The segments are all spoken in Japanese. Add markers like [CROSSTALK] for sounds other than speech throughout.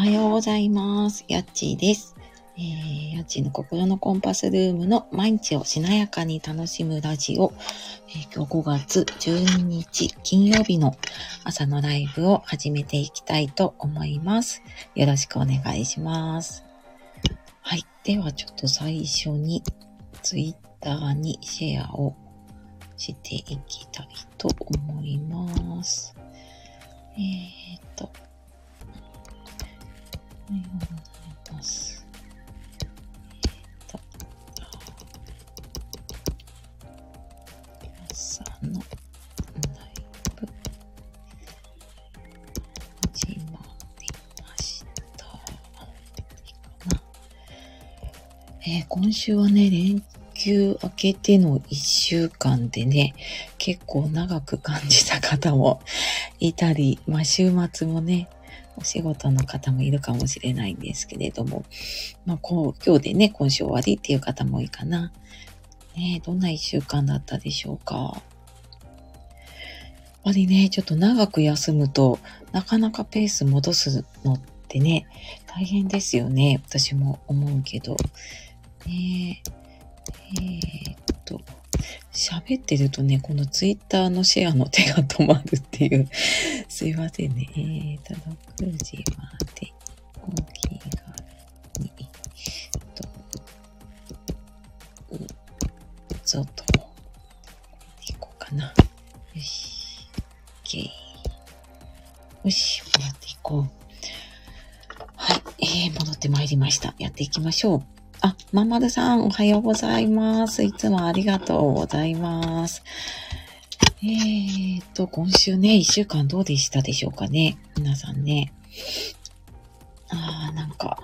はようございます。やっちーです。えー、やっちーの心のコンパスルームの毎日をしなやかに楽しむラジオ、えー今日5月12日金曜日の朝のライブを始めていきたいと思います。よろしくお願いします。はい。ではちょっと最初にツイッターにシェアをしていきたいと思います。えーっと、はようございます。えーっと、朝のライブ始まりました。かなえー今週はね、連休明けての1週間でね、結構長く感じた方もいたり、まあ週末もね、お仕事の方もいるかもしれないんですけれども、まあこう、今日でね、今週終わりっていう方も多いかな。ねどんな1週間だったでしょうか。やっぱりね、ちょっと長く休むと、なかなかペース戻すのってね、大変ですよね。私も思うけど。ねえーっと、喋ってるとね、このツイッターのシェアの手が止まるっていう。[LAUGHS] すいませんね。えーと、6時までお気軽に、と、うぞと、いこうかな。よし。OK。よし、やっていこう。はい、えー、戻ってまいりました。やっていきましょう。あ、まんまるさん、おはようございます。いつもありがとうございます。えーと、今週ね、一週間どうでしたでしょうかね。皆さんね。あー、なんか、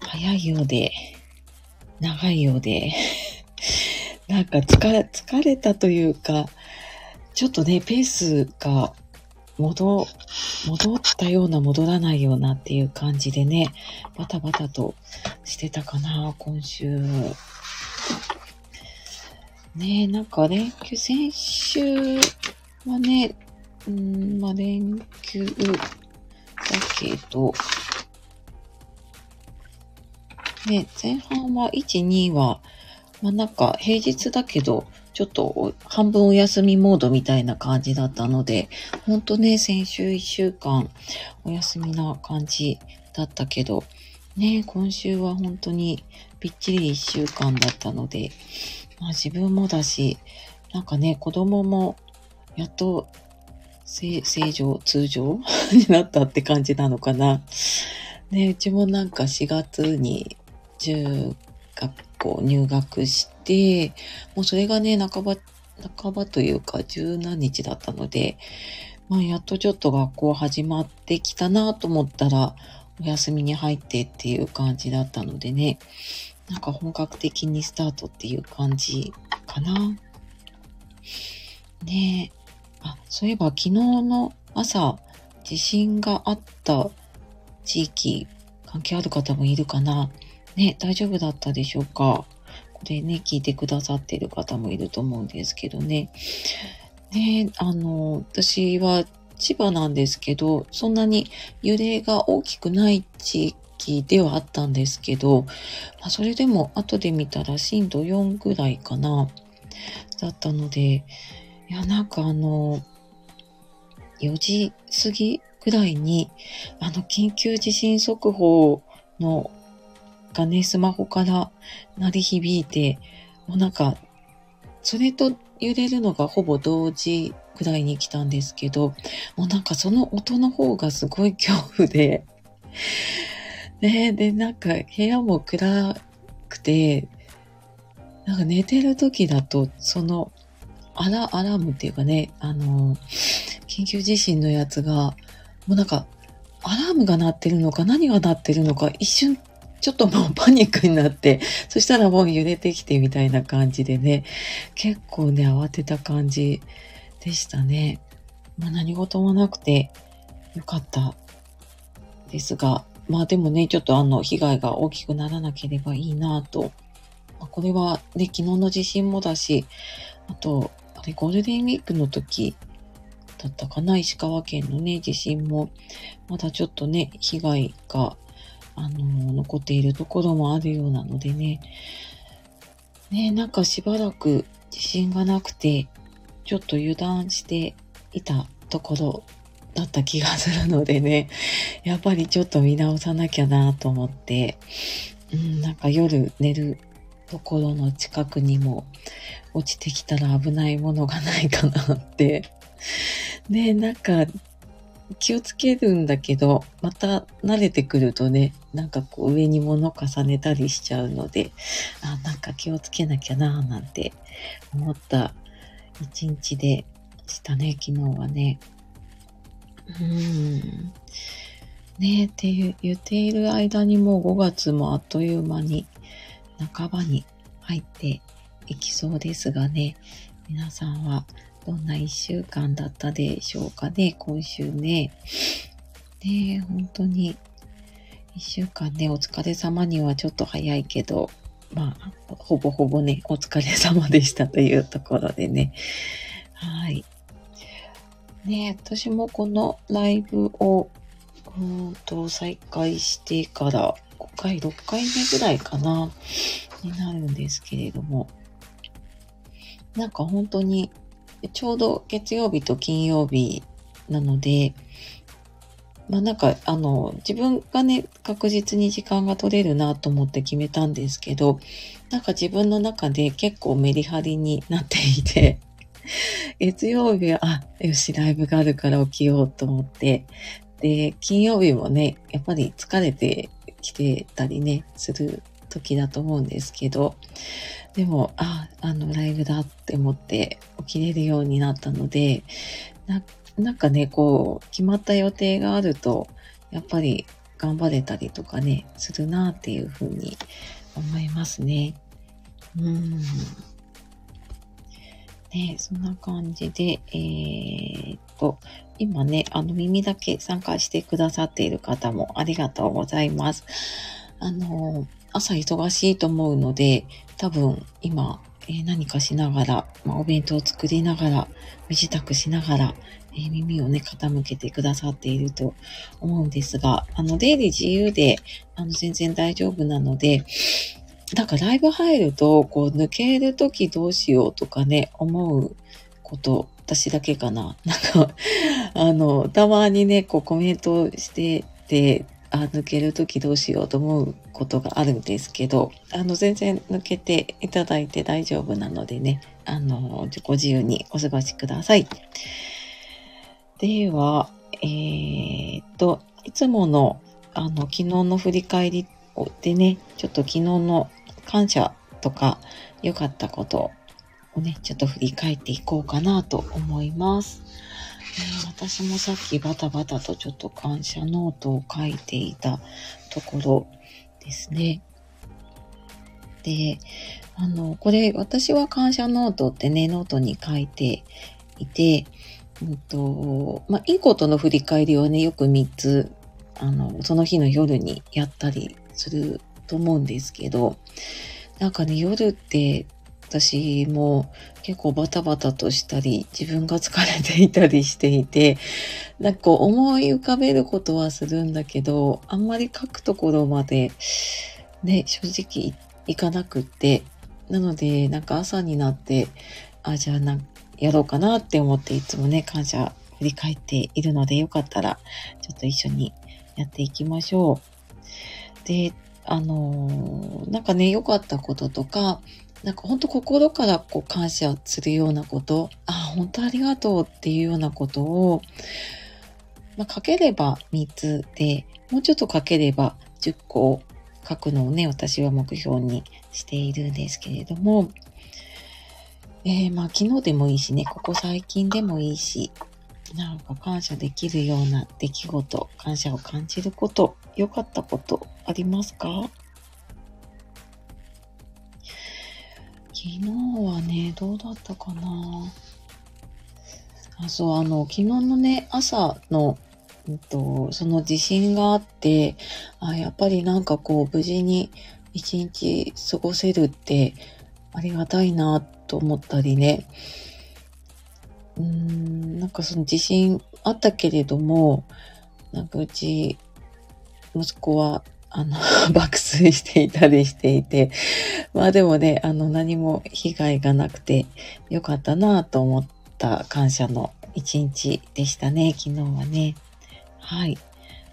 早いようで、長いようで、なんか疲れ、疲れたというか、ちょっとね、ペースが戻、戻ったような戻らないようなっていう感じでね、バタバタとしてたかな、今週。ねえ、なんか連休、先週はね、うん、まあ連休だけど、ね、前半は1、2は、まあなんか平日だけど、ちょっと半分お休みモードみたいな感じだったので、ほんとね、先週1週間お休みな感じだったけど、ね、今週は本当にびっちり1週間だったので、まあ自分もだし、なんかね、子供もやっと正正常、通常 [LAUGHS] になったって感じなのかな。ね、うちもなんか4月に中学校入学して、もうそれがね、半ば、半ばというか十何日だったので、まあやっとちょっと学校始まってきたなと思ったら、お休みに入ってっていう感じだったのでね、なんか本格的にスタートっていう感じかな。ねえ。あ、そういえば昨日の朝、地震があった地域、関係ある方もいるかな。ね、大丈夫だったでしょうか。これね、聞いてくださってる方もいると思うんですけどね。ね、あの、私は千葉なんですけど、そんなに揺れが大きくない地域ではあったんですけど、まあ、それでも後で見たら震度4ぐらいかな、だったので、いや、なんかあの、4時過ぎぐらいに、あの、緊急地震速報のがね、スマホから鳴り響いて、もうなんか、それと揺れるのがほぼ同時ぐらいに来たんですけど、もうなんかその音の方がすごい恐怖で、[LAUGHS] ねで、なんか部屋も暗くて、なんか寝てる時だと、その、アラ、アラームっていうかね、あの、緊急地震のやつが、もうなんか、アラームが鳴ってるのか何が鳴ってるのか一瞬ちょっともうパニックになって、そしたらもう揺れてきてみたいな感じでね、結構ね、慌てた感じでしたね。まあ何事もなくてよかったですが、まあでもね、ちょっとあの、被害が大きくならなければいいなと。まあ、これはね、昨日の地震もだし、あと、あれ、ゴールデンウィークの時だったかな、石川県のね、地震も、まだちょっとね、被害が、あの、残っているところもあるようなのでね、ね、なんかしばらく自信がなくて、ちょっと油断していたところだった気がするのでね、やっぱりちょっと見直さなきゃなと思って、うん、なんか夜寝るところの近くにも落ちてきたら危ないものがないかなって。ね、なんか気をつけるんだけど、また慣れてくるとね、なんかこう上に物重ねたりしちゃうので、あ、なんか気をつけなきゃなぁなんて思った一日でしたね、昨日はね。うん。ねえって言っている間にもう5月もあっという間に半ばに入っていきそうですがね、皆さんはどんな一週間だったでしょうかね、今週ね。ね本当に一週間ね、お疲れ様にはちょっと早いけど、まあ、ほぼほぼね、お疲れ様でしたというところでね。はい。ね私もこのライブを、うんと、再開してから5回、6回目ぐらいかな、になるんですけれども、なんか本当に、ちょうど月曜日と金曜日なので、まあなんか、あの、自分がね、確実に時間が取れるなと思って決めたんですけど、なんか自分の中で結構メリハリになっていて、[LAUGHS] 月曜日は、あ、よし、ライブがあるから起きようと思って、で、金曜日もね、やっぱり疲れてきてたりね、する時だと思うんですけど、でも、あ、あの、ライブだって思って起きれるようになったので、ななんかね、こう、決まった予定があると、やっぱり頑張れたりとかね、するなっていうふうに思いますね。うん。ね、そんな感じで、えー、っと、今ね、あの耳だけ参加してくださっている方もありがとうございます。あの、朝忙しいと思うので、多分今、えー、何かしながら、まあ、お弁当を作りながら、身支度しながら、えー、耳をね、傾けてくださっていると思うんですが、あの、出入り自由で、あの、全然大丈夫なので、なんかライブ入ると、こう抜けるときどうしようとかね、思うこと、私だけかな。なんか、あの、たまにね、こうコメントしてて、あ、抜けるときどうしようと思うことがあるんですけど、あの、全然抜けていただいて大丈夫なのでね、あの、ご自由にお過ごしください。では、えー、っと、いつもの、あの、昨日の振り返りでね、ちょっと昨日の感謝とか良かったことをね、ちょっと振り返っていこうかなと思います。私もさっきバタバタとちょっと感謝ノートを書いていたところですね。で、あの、これ私は感謝ノートってね、ノートに書いていて、うんと、まあ、いいことの振り返りをね、よく3つ、あの、その日の夜にやったりすると思うんですけど、なんかね、夜って私も結構バタバタとしたり、自分が疲れていたりしていて、なんか思い浮かべることはするんだけど、あんまり書くところまでね、正直いかなくって、なので、なんか朝になって、あ、じゃあな、やろうかなって思っていつもね、感謝振り返っているので、よかったら、ちょっと一緒にやっていきましょう。で、あのー、なんかね、良かったこととか、なんか本当心からこう感謝するようなこと、あ、本当ありがとうっていうようなことを、まあ、書ければ3つで、もうちょっと書ければ10個書くのをね、私は目標にしているんですけれども、えー、まあ昨日でもいいしね、ここ最近でもいいし、なんか感謝できるような出来事、感謝を感じること、良かったことありますか？昨日はね、どうだったかなあ、そう、あの、昨日のね、朝の、うんと、その地震があって、あ、やっぱりなんかこう、無事に一日過ごせるって、ありがたいなと思ったりね。うーん、なんかその自信あったけれども、なんかうち、息子は、あの、[LAUGHS] 爆睡していたりしていて、まあでもね、あの、何も被害がなくてよかったなと思った感謝の一日でしたね、昨日はね。はい。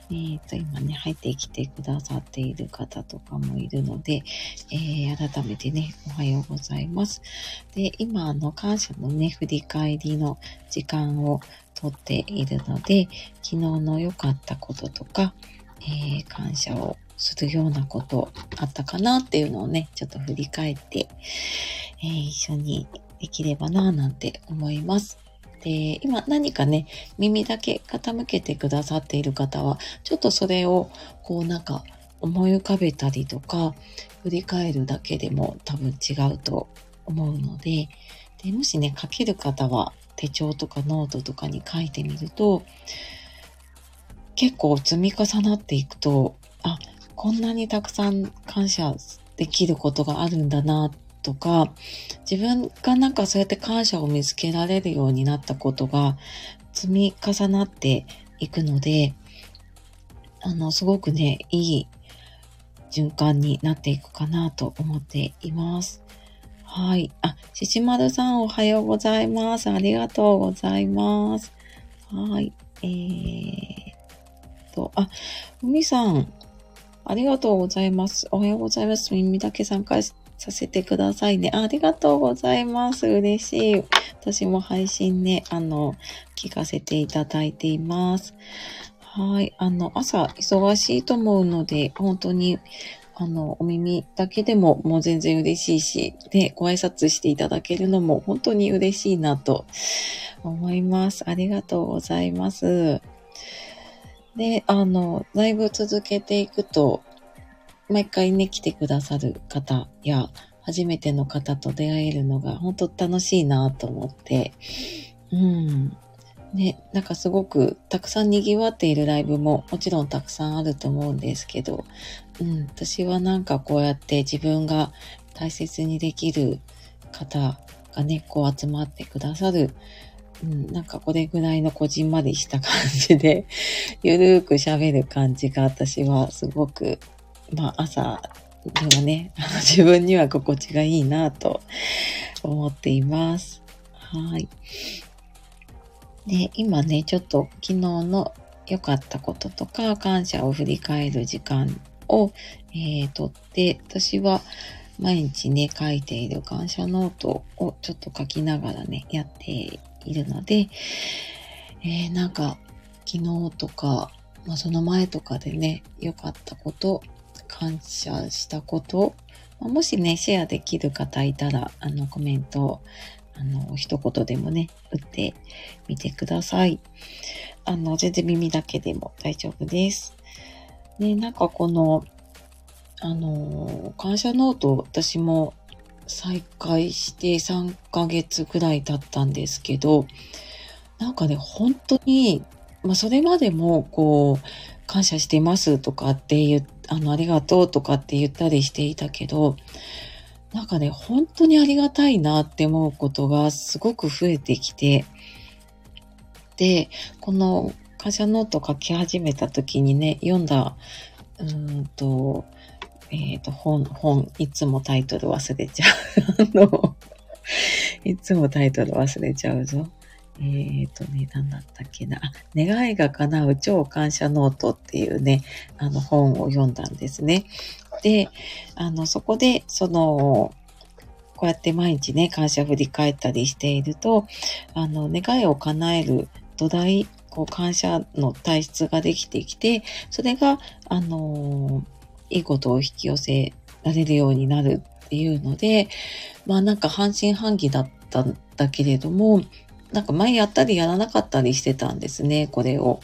えっ、ー、と、今ね、入ってきてくださっている方とかもいるので、えー、改めてね、おはようございます。で、今、あの、感謝のね、振り返りの時間をとっているので、昨日の良かったこととか、えー、感謝をするようなことあったかなっていうのをね、ちょっと振り返って、えー、一緒にできればなぁなんて思います。で、今何かね、耳だけ傾けてくださっている方は、ちょっとそれをこうなんか思い浮かべたりとか、振り返るだけでも多分違うと思うので、でもしね、書ける方は手帳とかノートとかに書いてみると、結構積み重なっていくと、あ、こんなにたくさん感謝できることがあるんだなとか、自分がなんかそうやって感謝を見つけられるようになったことが積み重なっていくので、あの、すごくね、いい循環になっていくかなと思っています。はい。あ、ししまるさんおはようございます。ありがとうございます。はい。えーと、あ、ふみさん、ありがとうございます。おはようございます。耳だけ参加させてくださいね。ありがとうございます。嬉しい。私も配信ね、あの、聞かせていただいています。はい。あの、朝忙しいと思うので、本当にあの、お耳だけでももう全然嬉しいし、ね、ご挨拶していただけるのも本当に嬉しいなと思います。ありがとうございます。で、あの、ライブ続けていくと、毎回ね、来てくださる方や、初めての方と出会えるのが本当楽しいなと思って、うん。ね、なんかすごくたくさん賑わっているライブももちろんたくさんあると思うんですけど、うん、私はなんかこうやって自分が大切にできる方がね、こう集まってくださる、うん、なんかこれぐらいのこじんまりした感じで、[LAUGHS] ゆるーく喋る感じが私はすごく、まあ朝でもね、あの自分には心地がいいなと思っています。はい。で、今ね、ちょっと昨日の良かったこととか感謝を振り返る時間を、えー、とって、私は毎日ね、書いている感謝ノートをちょっと書きながらね、やっているので、えー、なんか昨日とか、まあ、その前とかでね、良かったこと、感謝したこと、まあ、もしね、シェアできる方いたら、あの、コメントあの、一言でもね、打ってみてください。あの、全然耳だけでも大丈夫です。ね、なんかこの、あの、感謝ノート私も再開して3ヶ月くらい経ったんですけど、なんかね、本当に、まあそれまでもこう、感謝してますとかって言う、あの、ありがとうとかって言ったりしていたけど、なんかね、本当にありがたいなって思うことがすごく増えてきて、で、この感謝ノート書き始めた時にね、読んだ、うんと、えっ、ー、と、本、本、いつもタイトル忘れちゃう。[LAUGHS] あの、いつもタイトル忘れちゃうぞ。えっ、ー、とね、何だったっけな。願いが叶う超感謝ノートっていうね、あの本を読んだんですね。で、あの、そこで、その、こうやって毎日ね、感謝振り返ったりしていると、あの、願いを叶える土台、こう、感謝の体質ができてきて、それが、あの、いいことを引き寄せられるようになるっていうので、まあなんか半信半疑だったんだけれども、なんか前やったりやらなかったりしてたんですね、これを。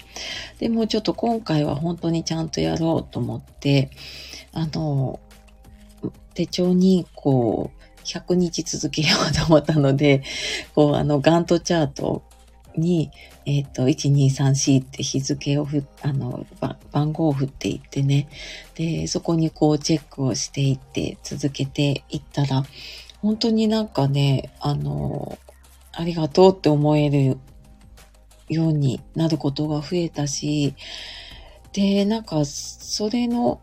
でもちょっと今回は本当にちゃんとやろうと思って、あの、手帳にこう、100日続けようと思ったので、こう、あの、ガントチャートに、えっ、ー、と、1234って日付をふ、あの、番号を振っていってね、で、そこにこうチェックをしていって続けていったら、本当になんかね、あの、ありがとうって思えるようになることが増えたし、で、なんか、それの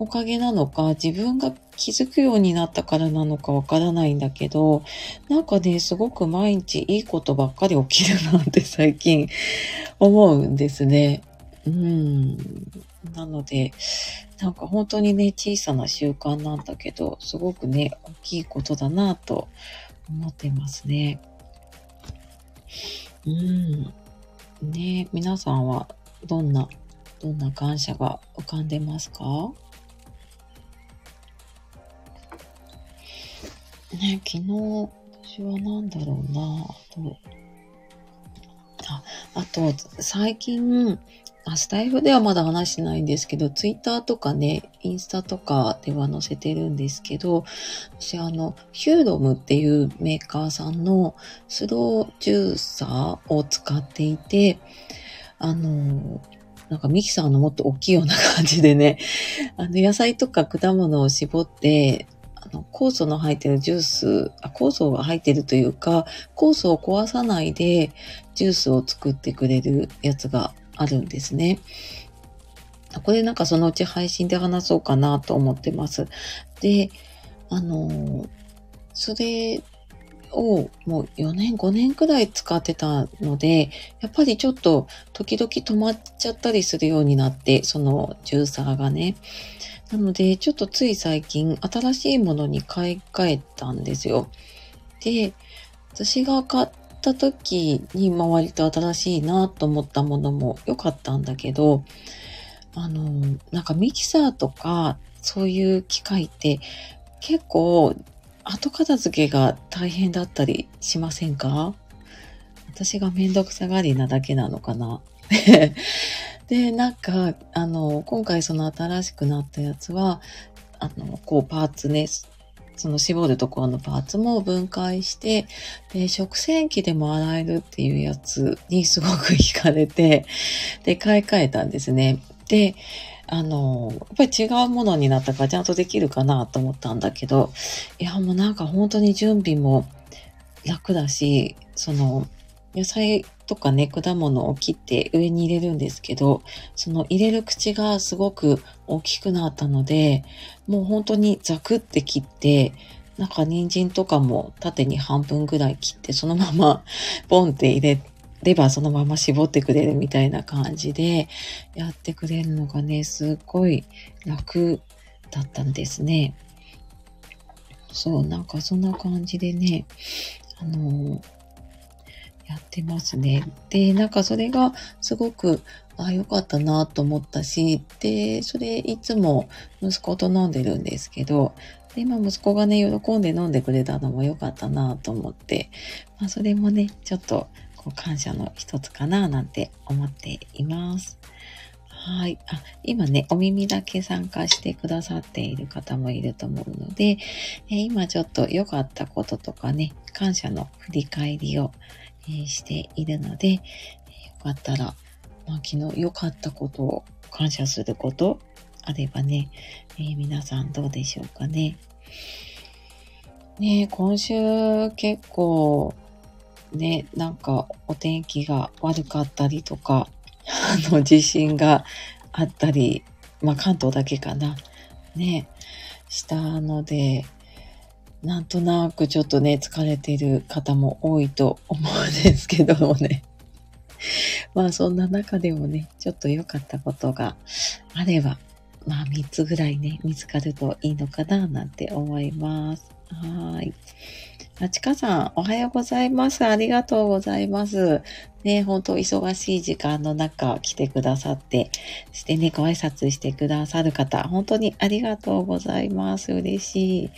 おかげなのか、自分が気づくようになったからなのかわからないんだけど、なんかね、すごく毎日いいことばっかり起きるなって [LAUGHS] 最近思うんですね。うん。なので、なんか本当にね、小さな習慣なんだけど、すごくね、大きいことだなと思ってますね。うん。ね皆さんはどんな、どんな感謝が浮かんでますか？ね昨日、私は何だろうな。と、あ、あと、最近、あ、スタイフではまだ話してないんですけど、ツイッターとかね、インスタとかでは載せてるんですけど、私あの、ヒューロムっていうメーカーさんのスロージューサーを使っていて、あの、なんかミキサーのもっと大きいような感じでね、あの野菜とか果物を絞って、の、酵素の入ってるジュース、あ酵素が入ってるというか、酵素を壊さないでジュースを作ってくれるやつがあるんですね。これなんかそのうち配信で話そうかなと思ってます。で、あの、それをもう4年、5年くらい使ってたので、やっぱりちょっと時々止まっちゃったりするようになって、そのジューサーがね。なので、ちょっとつい最近新しいものに買い替えたんですよ。で、私が買った時に、まあ、割と新しいなと思ったものも良かったんだけど、あの、なんかミキサーとか、そういう機械って結構後片付けが大変だったりしませんか？私がめんどくさがりなだけなのかな？で、なんか、あの、今回その新しくなったやつは、あの、こうパーツね、その絞るところのパーツも分解して、で、食洗機でも洗えるっていうやつにすごく惹かれて、で、買い替えたんですね。で、あの、やっぱり違うものになったからちゃんとできるかなと思ったんだけど、いや、もうなんか本当に準備も楽だし、その、野菜とかね、果物を切って上に入れるんですけど、その入れる口がすごく大きくなったので、もう本当にザクって切って、なんか人参とかも縦に半分ぐらい切って、そのまま [LAUGHS] ポンって入れればそのまま絞ってくれるみたいな感じでやってくれるのがね、すっごい楽だったんですね。そう、なんかそんな感じでね、あのやってますね。で、なんかそれがすごく、あ、良かったなと思ったし、で、それいつも息子と飲んでるんですけど、で、今息子がね、喜んで飲んでくれたのも良かったなと思って、まあそれもね、ちょっとこう感謝の一つかななんて思っています。はい。あ、今ね、お耳だけ参加してくださっている方もいると思うので、え今ちょっと良かったこととかね、感謝の振り返りをえしているので、えよかったら、まあ、昨日良かったことを感謝することあればね、えー、皆さんどうでしょうかね。ね今週結構、ね、なんかお天気が悪かったりとか、[LAUGHS] あの地震があったり、まあ関東だけかな。ね、したので、なんとなくちょっとね、疲れてる方も多いと思うんですけどもね。[LAUGHS] まあそんな中でもね、ちょっと良かったことがあれば、まあ3つぐらいね、見つかるといいのかななんて思います。はい。あちかさん、おはようございます。ありがとうございます。ね、本当忙しい時間の中来てくださって、してね、ご挨拶してくださる方、本当にありがとうございます。嬉しい。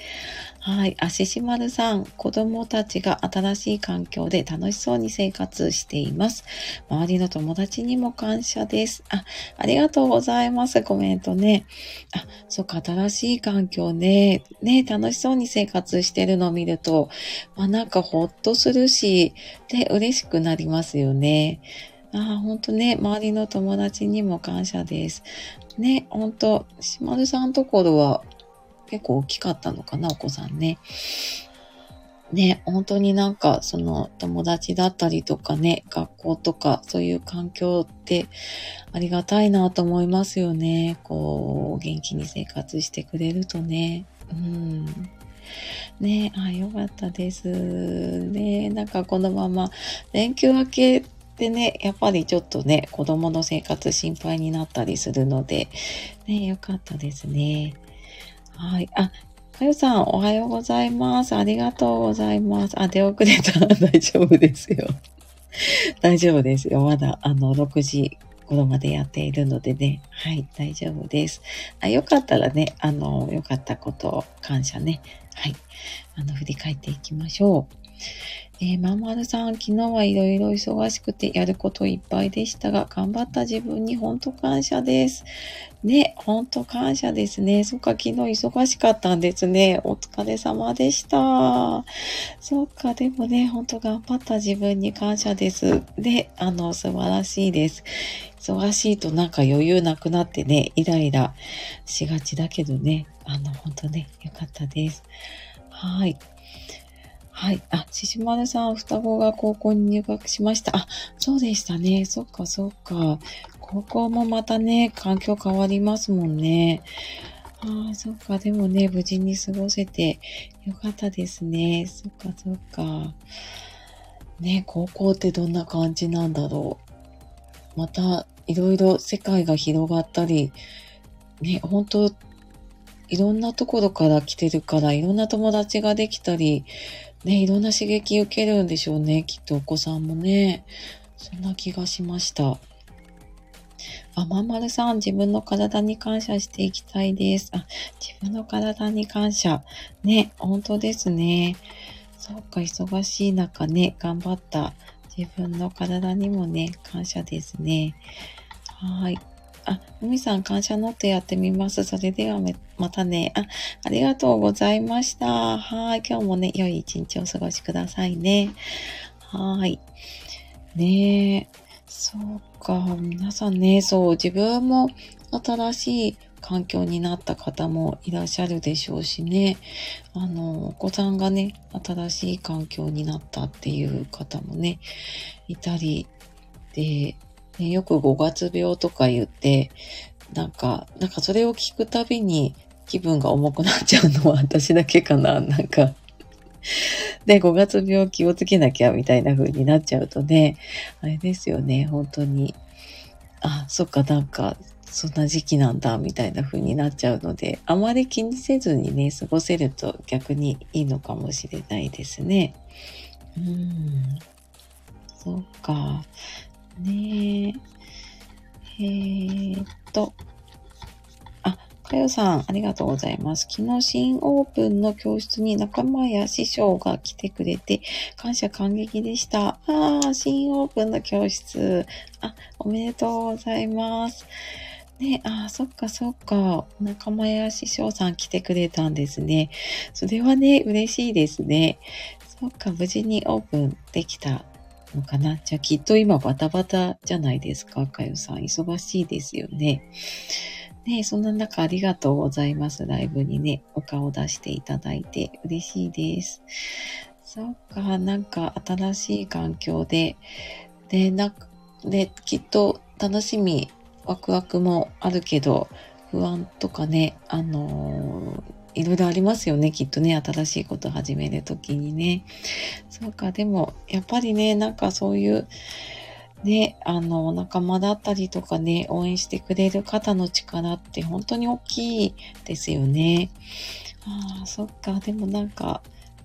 はい。あししまるさん、子供たちが新しい環境で楽しそうに生活しています。周りの友達にも感謝です。あ、ありがとうございます。コメントね。あ、そっか、新しい環境ね。ね、楽しそうに生活してるのを見ると、まあなんかほっとするし、で、嬉しくなりますよね。あ、ほんとね、周りの友達にも感謝です。ね、ほんと、しまるさんところは結構大きかったのかな、お子さんね。ね、本当になんか、その友達だったりとかね、学校とか、そういう環境ってありがたいなと思いますよね。こう、元気に生活してくれるとね。うん。ねあ、よかったです。ねなんかこのまま、連休明けてね、やっぱりちょっとね、子供の生活心配になったりするので、ね、よかったですね。はい。あ、かよさん、おはようございます。ありがとうございます。あ、出遅れた。[LAUGHS] 大丈夫ですよ。[LAUGHS] 大丈夫ですよ。まだ、あの、6時頃までやっているのでね。はい、大丈夫です。あ、よかったらね、あの、よかったこと感謝ね。はい。あの、振り返っていきましょう。えー、まんまるさん、昨日はいろいろ忙しくてやることいっぱいでしたが、頑張った自分に本当感謝です。ね、本当感謝ですね。そっか、昨日忙しかったんですね。お疲れ様でした。そっか、でもね、本当頑張った自分に感謝です。で、あの、素晴らしいです。忙しいとなんか余裕なくなってね、イライラしがちだけどね、あの、本当ね、よかったです。はい。はい。あ、ししまるさん、双子が高校に入学しました。あ、そうでしたね。そっか、そっか。高校もまたね、環境変わりますもんね。ああ、そっか。でもね、無事に過ごせてよかったですね。そっか、そっか。ね、高校ってどんな感じなんだろう。また、いろいろ世界が広がったり、ね、本当いろんなところから来てるから、いろんな友達ができたり、ね、いろんな刺激受けるんでしょうね。きっとお子さんもね。そんな気がしました。あ、まんまるさん、自分の体に感謝していきたいです。あ、自分の体に感謝。ね、本当ですね。そっか、忙しい中ね、頑張った自分の体にもね、感謝ですね。はい。あ、ふみさん感謝ノートやってみます。それではまたね。あ、ありがとうございました。はい。今日もね、良い一日をお過ごしくださいね。はい。ねえ。そうか。皆さんね、そう、自分も新しい環境になった方もいらっしゃるでしょうしね。あの、お子さんがね、新しい環境になったっていう方もね、いたり、で、ね、よく5月病とか言って、なんか、なんかそれを聞くたびに気分が重くなっちゃうのは私だけかな。[LAUGHS] なんかで、5月病気をつけなきゃみたいな風になっちゃうとね、あれですよね、本当に。あ、そっか、なんか、そんな時期なんだ、みたいな風になっちゃうので、あまり気にせずにね、過ごせると逆にいいのかもしれないですね。うん。そっか。ねえ。ー、っと。あ、かよさん、ありがとうございます。昨日新オープンの教室に仲間や師匠が来てくれて、感謝感激でした。ああ、新オープンの教室。あ、おめでとうございます。ね、ああ、そっかそっか。仲間や師匠さん来てくれたんですね。それはね、嬉しいですね。そっか、無事にオープンできたのかなじゃあきっと今バタバタじゃないですかかよさん。忙しいですよね。ねそんな中ありがとうございます。ライブにね、お顔出していただいて嬉しいです。そっか、なんか新しい環境で、で、な、で、きっと楽しみ、ワクワクもあるけど、不安とかね、あのーいろいろありますよね、きっとね、新しいこと始めるときにね。そうか、でも、やっぱりね、なんかそういう、ね、あの、仲間だったりとかね、応援してくれる方の力って本当に大きいですよね。ああ、そっか、でもなんか、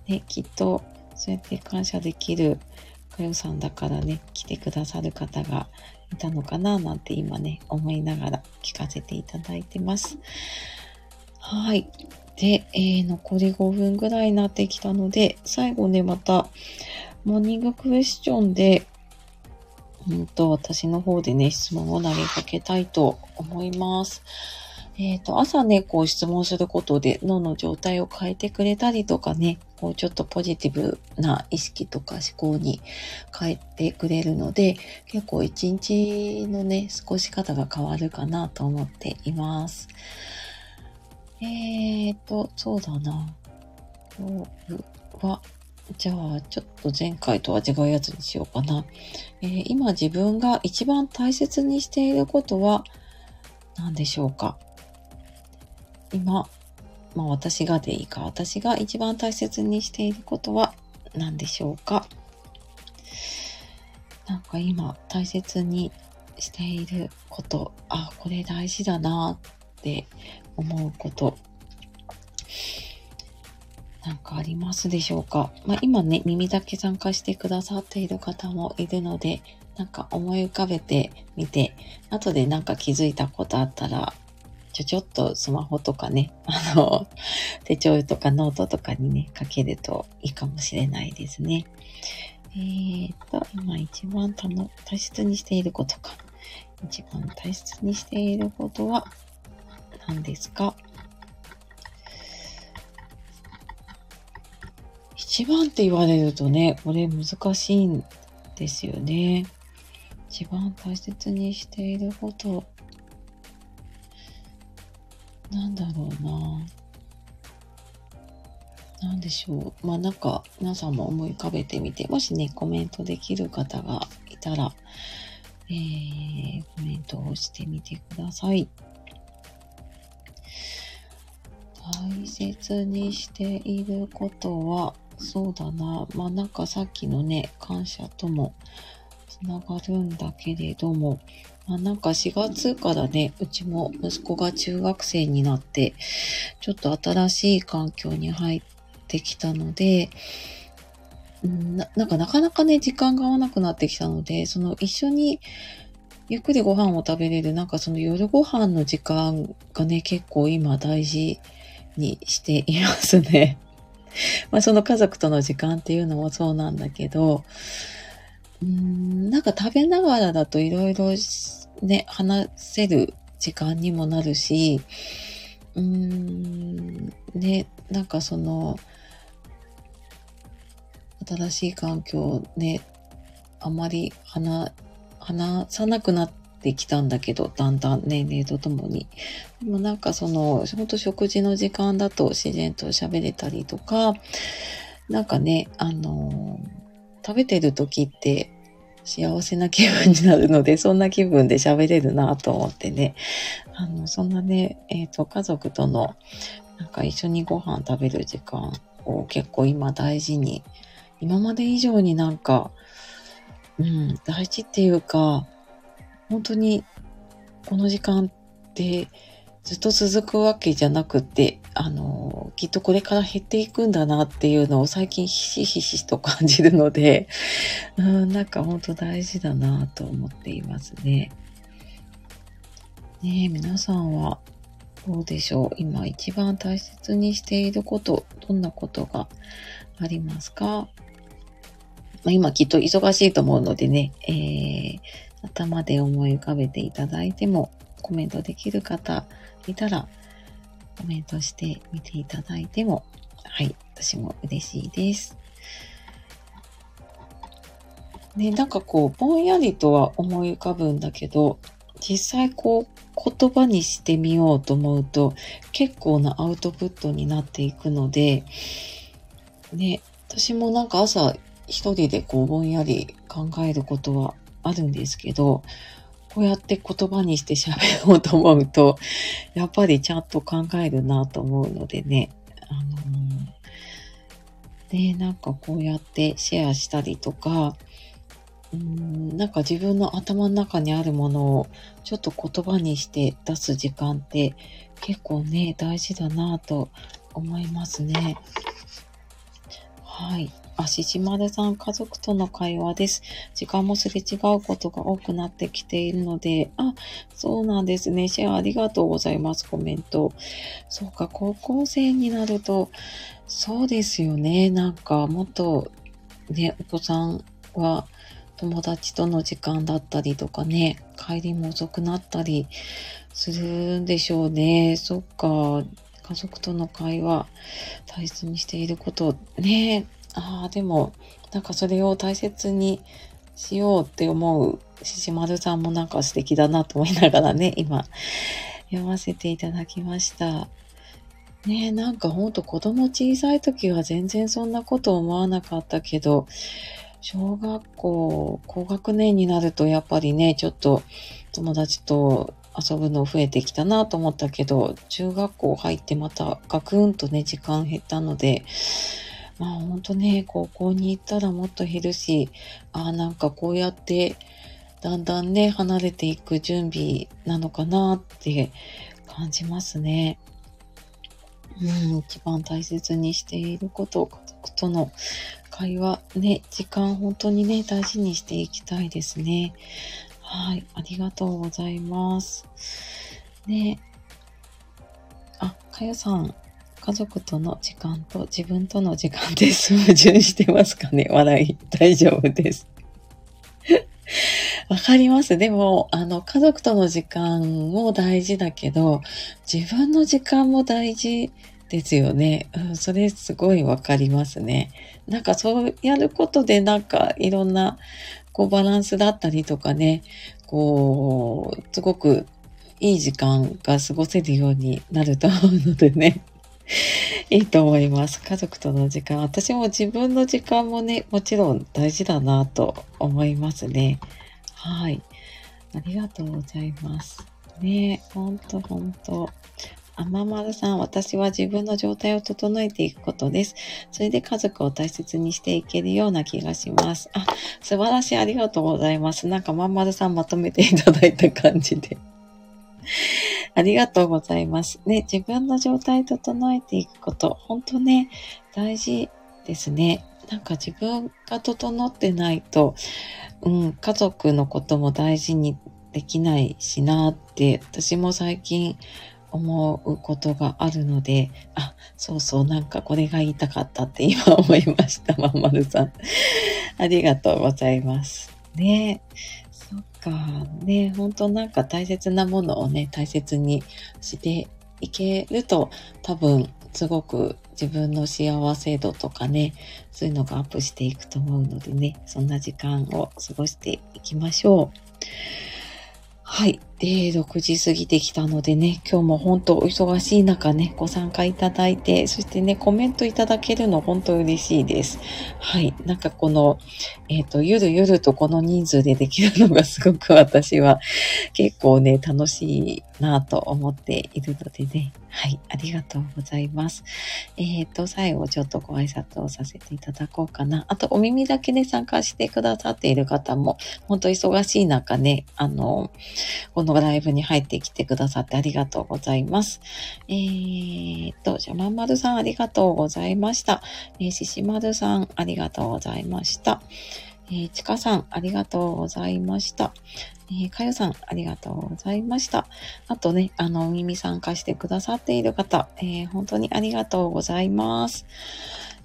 ね、きっと、そうやって感謝できるかよさんだからね、来てくださる方がいたのかな、なんて今ね、思いながら聞かせていただいてます。はい。で、えー、残り5分ぐらいになってきたので、最後ね、また、モーニングクエスチョンで、うんと、私の方でね、質問を投げかけたいと思います。えっ、ー、と、朝ね、こう質問することで脳の状態を変えてくれたりとかね、こうちょっとポジティブな意識とか思考に変えてくれるので、結構一日のね、過ごし方が変わるかなと思っています。えーと、そうだな。今日は、じゃあ、ちょっと前回とは違うやつにしようかな。えー、今自分が一番大切にしていることは何でしょうか今、まあ私がでいいか、私が一番大切にしていることは何でしょうかなんか今大切にしていること、あ、これ大事だなって思うこと、なんかありますでしょうか？まあ今ね、耳だけ参加してくださっている方もいるので、なんか思い浮かべてみて、後でなんか気づいたことあったら、ちょちょっとスマホとかね、[LAUGHS] あの、手帳とかノートとかにね、書けるといいかもしれないですね。えーと、今一番大切にしていることか。一番大切にしていることは何ですか一番って言われるとね、これ難しいんですよね。一番大切にしていること、なんだろうな。なんでしょう。まあなんか皆さんも思い浮かべてみて、もしね、コメントできる方がいたら、えー、コメントをしてみてください。大切にしていることは、そうだな。まあなんかさっきのね、感謝ともつながるんだけれども、まあなんか4月からね、うちも息子が中学生になって、ちょっと新しい環境に入ってきたので、ななんかなかなかね、時間が合わなくなってきたので、その一緒にゆっくりご飯を食べれる、なんかその夜ご飯の時間がね、結構今大事にしていますね。[LAUGHS] まあその家族との時間っていうのもそうなんだけど、うん、なんか食べながらだといろいろね、話せる時間にもなるし、うーん、ね、なんかその、新しい環境ね、あまり話、話さなくなっててきたんだけど、だんだん年齢とともに。でもなんかその、ほんと食事の時間だと自然と喋れたりとか、なんかね、あのー、食べてる時って幸せな気分になるので、そんな気分で喋れるなと思ってね。あの、そんなね、えっ、ー、と、家族との、なんか一緒にご飯食べる時間を結構今大事に今まで以上になんか、うん、大事っていうか、本当にこの時間ってずっと続くわけじゃなくて、あの、きっとこれから減っていくんだなっていうのを最近ひしひしと感じるので、[LAUGHS] うん、なんか本当大事だなと思っていますね。ねえ、皆さんはどうでしょう？今一番大切にしていること、どんなことがありますか？ま、今きっと忙しいと思うのでね、えー、頭で思い浮かべていただいても、コメントできる方いたら、コメントしてみていただいても、はい、私も嬉しいです。ね、なんかこう、ぼんやりとは思い浮かぶんだけど、実際こう、言葉にしてみようと思うと、結構なアウトプットになっていくので、ね、私もなんか朝一人でこうぼんやり考えることはあるんですけど、こうやって言葉にして喋ろうと思うと、やっぱりちゃんと考えるなと思うのでね、あのー、で、なんかこうやってシェアしたりとか、うん、なんか自分の頭の中にあるものをちょっと言葉にして出す時間って結構ね、大事だなと思いますね。はい。あ、ししまるさん、家族との会話です。時間もすれ違うことが多くなってきているので、あ、そうなんですね。シェアありがとうございます。コメント。そうか、高校生になると、そうですよね。なんか、もっと、ね、お子さんは、友達との時間だったりとかね、帰りも遅くなったりするんでしょうね。そっか。家族との会話、大切にしていること、ね、ああ、でも、なんかそれを大切にしようって思うししまるさんもなんか素敵だなと思いながらね、[LAUGHS] 今、読ませていただきました。ねえ、なんかほんと子供小さい時は全然そんなこと思わなかったけど、小学校、高学年になるとやっぱりね、ちょっと友達と遊ぶの増えてきたなと思ったけど、中学校入ってまたガクンとね、時間減ったので、まあほんとね、高校に行ったらもっと減るし、ああ、なんかこうやってだんだんね、離れていく準備なのかなって感じますね。うん、一番大切にしていること、家族との会話、ね、時間本当にね、大事にしていきたいですね。はい、ありがとうございます。ね、あ、かよさん、家族との時間と自分との時間で [LAUGHS] 矛盾してますかね？笑い。大丈夫です。[LAUGHS] わかります。でも、あの、家族との時間も大事だけど、自分の時間も大事ですよね。うん、それすごいわかりますね。なんかそうやることでなんかいろんなこうバランスだったりとかね、こう、すごくいい時間が過ごせるようになると思うのでね。[LAUGHS] いいと思います。家族との時間。私も自分の時間もね、もちろん大事だなと思いますね。はい。ありがとうございます。ねほんとほんと。あままるさん、私は自分の状態を整えていくことです。それで家族を大切にしていけるような気がします。あ、素晴らしい。ありがとうございます。なんかまんまるさんまとめていただいた感じで。[LAUGHS] ありがとうございます。ね、自分の状態整えていくこと、本当ね、大事ですね。なんか自分が整ってないと、うん、家族のことも大事にできないしなって、私も最近思うことがあるので、あ、そうそう、なんかこれが言いたかったって今思いました、まんまるさん。ありがとうございます。ねそっか、ね本当なんか大切なものをね、大切にしていけると、多分、すごく自分の幸せ度とかね、そういうのがアップしていくと思うのでね、そんな時間を過ごしていきましょう。はい。で、6時過ぎてきたのでね、今日も本当お忙しい中ね、ご参加いただいて、そしてね、コメントいただけるの本当嬉しいです。はい。なんかこの、えっ、ー、と、ゆるゆるとこの人数でできるのがすごく私は結構ね、楽しいなと思っているのでね。はい。ありがとうございます。えっ、ー、と、最後ちょっとご挨拶をさせていただこうかな。あと、お耳だけで参加してくださっている方も、本当忙しい中ね、あの、このライブに入ってきてくださってありがとうございます。えー、っと、じゃあ、まんまるさんありがとうございました。えー、ししまるさんありがとうございました。えー、ちかさん、ありがとうございました。えー、かよさん、ありがとうございました。あとね、あの、耳参加してくださっている方、えー、本当にありがとうございます。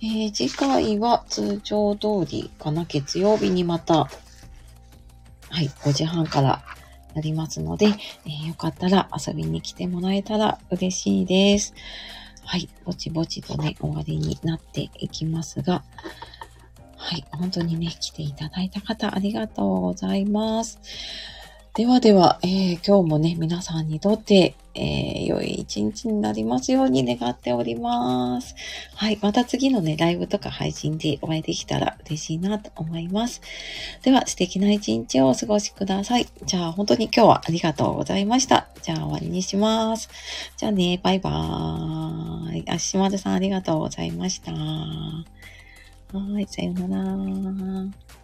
えー、次回は通常通りかな、月曜日にまた、はい、5時半からなりますので、えー、よかったら遊びに来てもらえたら嬉しいです。はい、ぼちぼちとね、終わりになっていきますが、はい、本当にね、来ていただいた方、ありがとうございます。ではでは、えー、今日もね、皆さんにとって、えー、良い一日になりますように願っております。はい。また次のね、ライブとか配信でお会いできたら嬉しいなと思います。では、素敵な一日をお過ごしください。じゃあ、本当に今日はありがとうございました。じゃあ、終わりにします。じゃあね、バイバーイ。あ、島田さんありがとうございました。はい、さようなら。